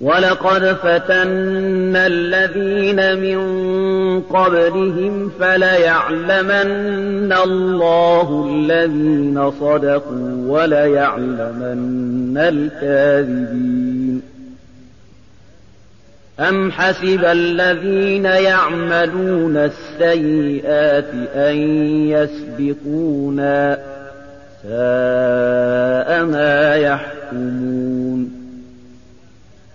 ولقد فتنا الذين من قبلهم فليعلمن الله الذين صدقوا وليعلمن الكاذبين أم حسب الذين يعملون السيئات أن يسبقونا ساء ما يحكمون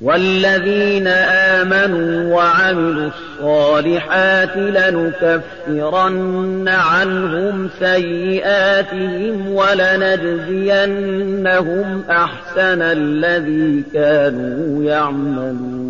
والذين آمنوا وعملوا الصالحات لنكفرن عنهم سيئاتهم ولنجزينهم أحسن الذي كانوا يعملون.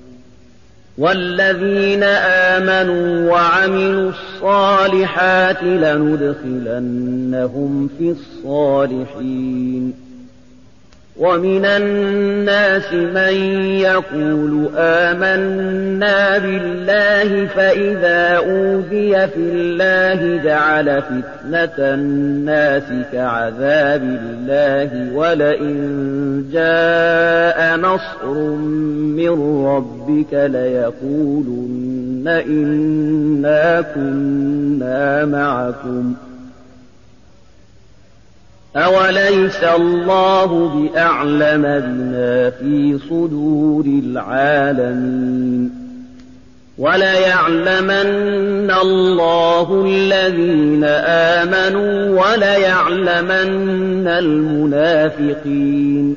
والذين آمنوا وعملوا الصالحات لندخلنهم في الصالحين. ومن الناس من يقول آمنا بالله فإذا أوذي في الله جعل فتنة الناس كعذاب الله ولئن جاء نصر من ربك ليقولن إنا كنا معكم ۖ أوليس الله بأعلم بما في صدور العالمين وليعلمن الله الذين آمنوا وليعلمن المنافقين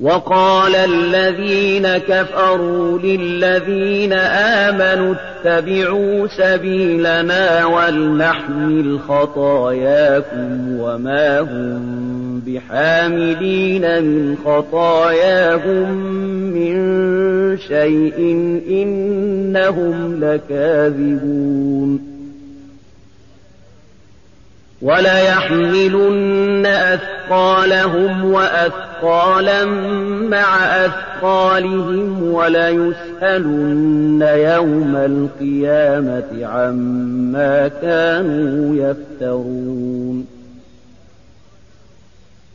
وقال الذين كفروا للذين آمنوا اتبعوا سبيلنا ولنحمل خطاياكم وما هم بحاملين من خطاياهم من شيء إنهم لكاذبون. وليحملن أثقالهم وأثقالا مع أثقالهم وليسألن يوم القيامة عما كانوا يفترون.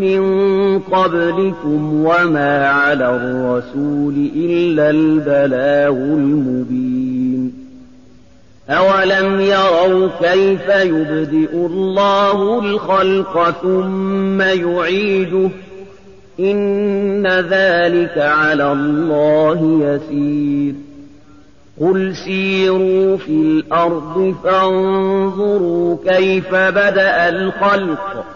من قبلكم وما على الرسول إلا البلاغ المبين. أولم يروا كيف يبدئ الله الخلق ثم يعيده؟ إن ذلك على الله يسير. قل سيروا في الأرض فانظروا كيف بدأ الخلق.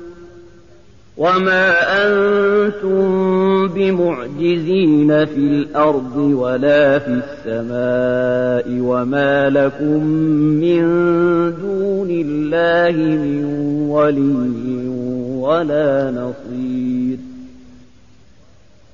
وما أنتم بمعجزين في الأرض ولا في السماء وما لكم من دون الله من ولي ولا نصير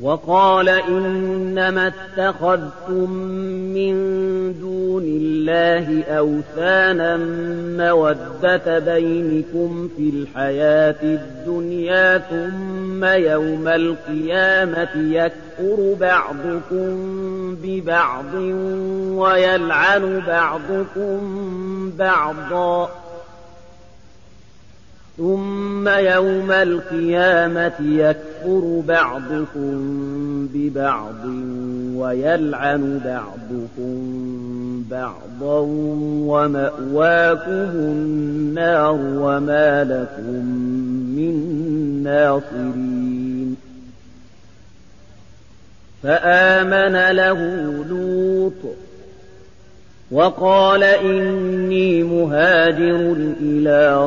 وقال إنما اتخذتم من دون الله أوثانا مودة بينكم في الحياة الدنيا ثم يوم القيامة يكفر بعضكم ببعض ويلعن بعضكم بعضا ثم يوم القيامة يكفر بعضكم ببعض ويلعن بعضكم بعضا ومأواكم النار وما لكم من ناصرين. فآمن له لوط وقال إني مهاجر إلى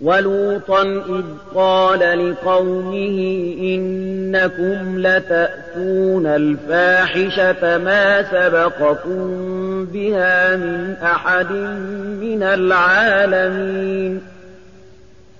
ولوطا إذ قال لقومه إنكم لتأتون الفاحشة ما سبقكم بها من أحد من العالمين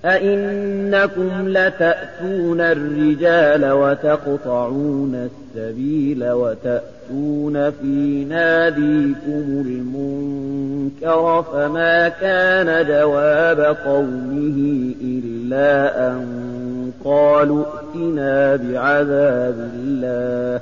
أئنكم لتأتون الرجال وتقطعون السبيل وتأتون في ناديكم المنكر فما كان جواب قومه إلا أن قالوا ائتنا بعذاب الله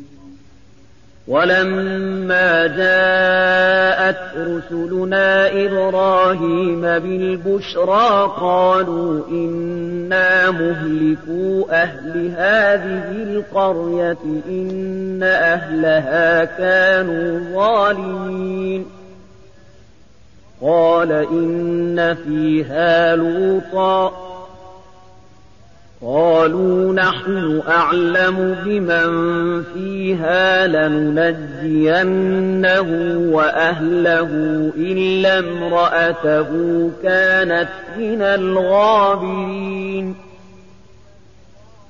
ولما جاءت رسلنا إبراهيم بالبشرى قالوا إنا مهلكوا أهل هذه القرية إن أهلها كانوا ظالمين. قال إن فيها لوطا. قالوا نحن أعلم بمن فيها لننجينه وأهله إلا امرأته كانت من الغابرين.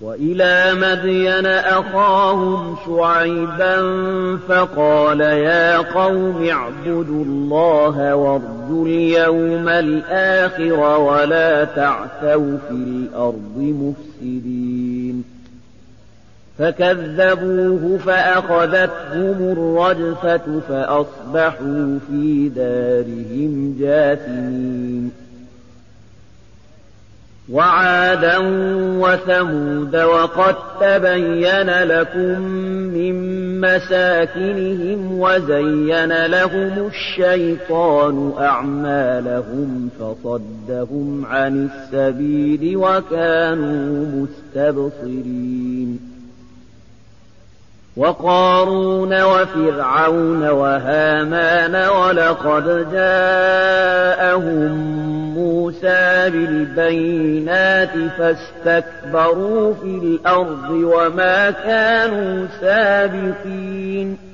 وإلى مدين أخاهم شعيبا فقال يا قوم اعبدوا الله وارجوا اليوم الآخر ولا تعثوا في الأرض مفسدين. فكذبوه فأخذتهم الرجفة فأصبحوا في دارهم جاثمين. وعادا وثمود وقد تبين لكم من مساكنهم وزين لهم الشيطان أعمالهم فصدهم عن السبيل وكانوا مستبصرين وقارون وفرعون وهامان ولقد جاءهم موسى بالبينات فاستكبروا في الأرض وما كانوا سابقين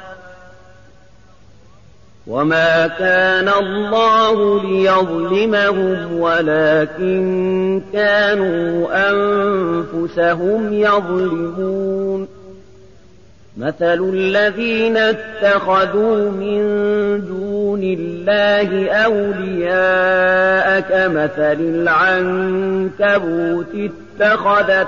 وما كان الله ليظلمهم ولكن كانوا أنفسهم يظلمون مثل الذين اتخذوا من دون الله أولياء كمثل العنكبوت اتخذت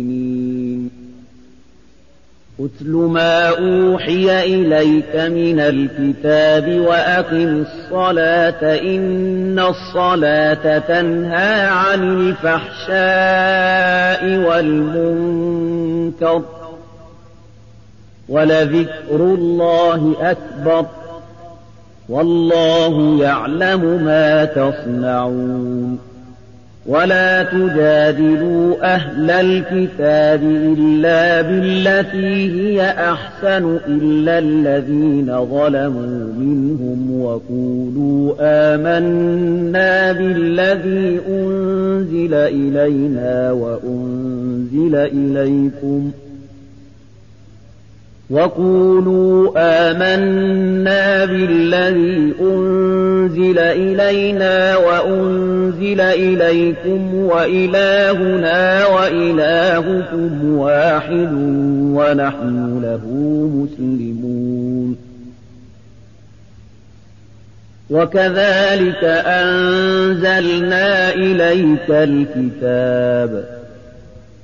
أتل ما أوحي إليك من الكتاب وأقم الصلاة إن الصلاة تنهى عن الفحشاء والمنكر ولذكر الله أكبر والله يعلم ما تصنعون ولا تجادلوا أهل الكتاب إلا بالتي هي أحسن إلا الذين ظلموا منهم وقولوا آمنا بالذي أنزل إلينا وأنزل إليكم ۖ وقولوا آمنا بالذي أنزل إلينا وأنزل أنزل إليكم وإلهنا وإلهكم واحد ونحن له مسلمون وكذلك أنزلنا إليك الكتاب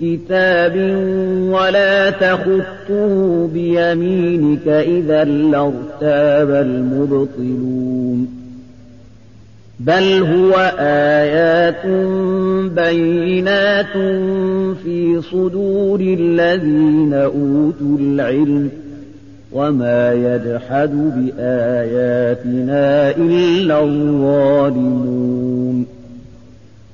كتاب ولا تخطه بيمينك إذا لارتاب المبطلون بل هو آيات بينات في صدور الذين أوتوا العلم وما يجحد بآياتنا إلا الظالمون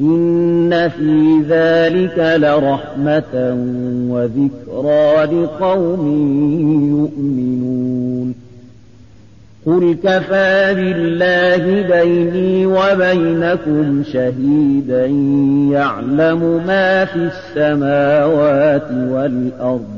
إن في ذلك لرحمة وذكرى لقوم يؤمنون قل كفى بالله بيني وبينكم شهيدا يعلم ما في السماوات والأرض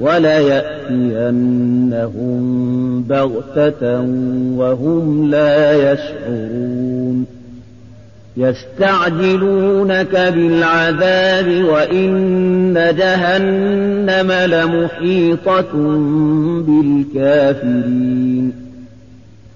وليأتينهم بغتة وهم لا يشعرون. يستعجلونك بالعذاب وإن جهنم لمحيطة بالكافرين.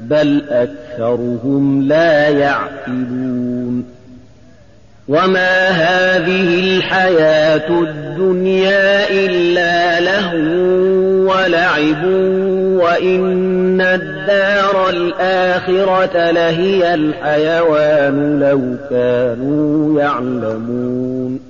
بل أكثرهم لا يعقلون. وما هذه الحياة الدنيا إلا لهو ولعب وإن الدار الآخرة لهي الحيوان لو كانوا يعلمون.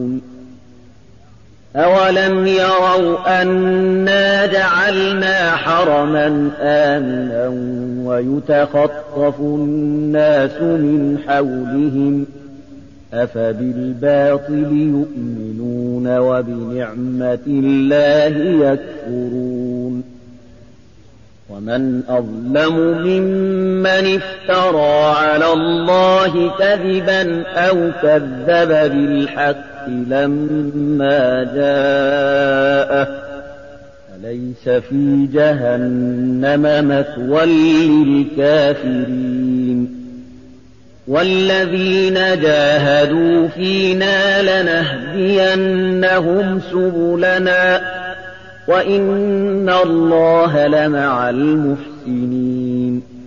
أولم يروا أنا جعلنا حرما آمنا ويتخطف الناس من حولهم أفبالباطل يؤمنون وبنعمة الله يكفرون ومن أظلم ممن افترى على الله كذبا أو كذب بالحق لما جاءه أليس في جهنم مثوى للكافرين؟ والذين جاهدوا فينا لنهدينهم سبلنا وإن الله لمع المحسنين.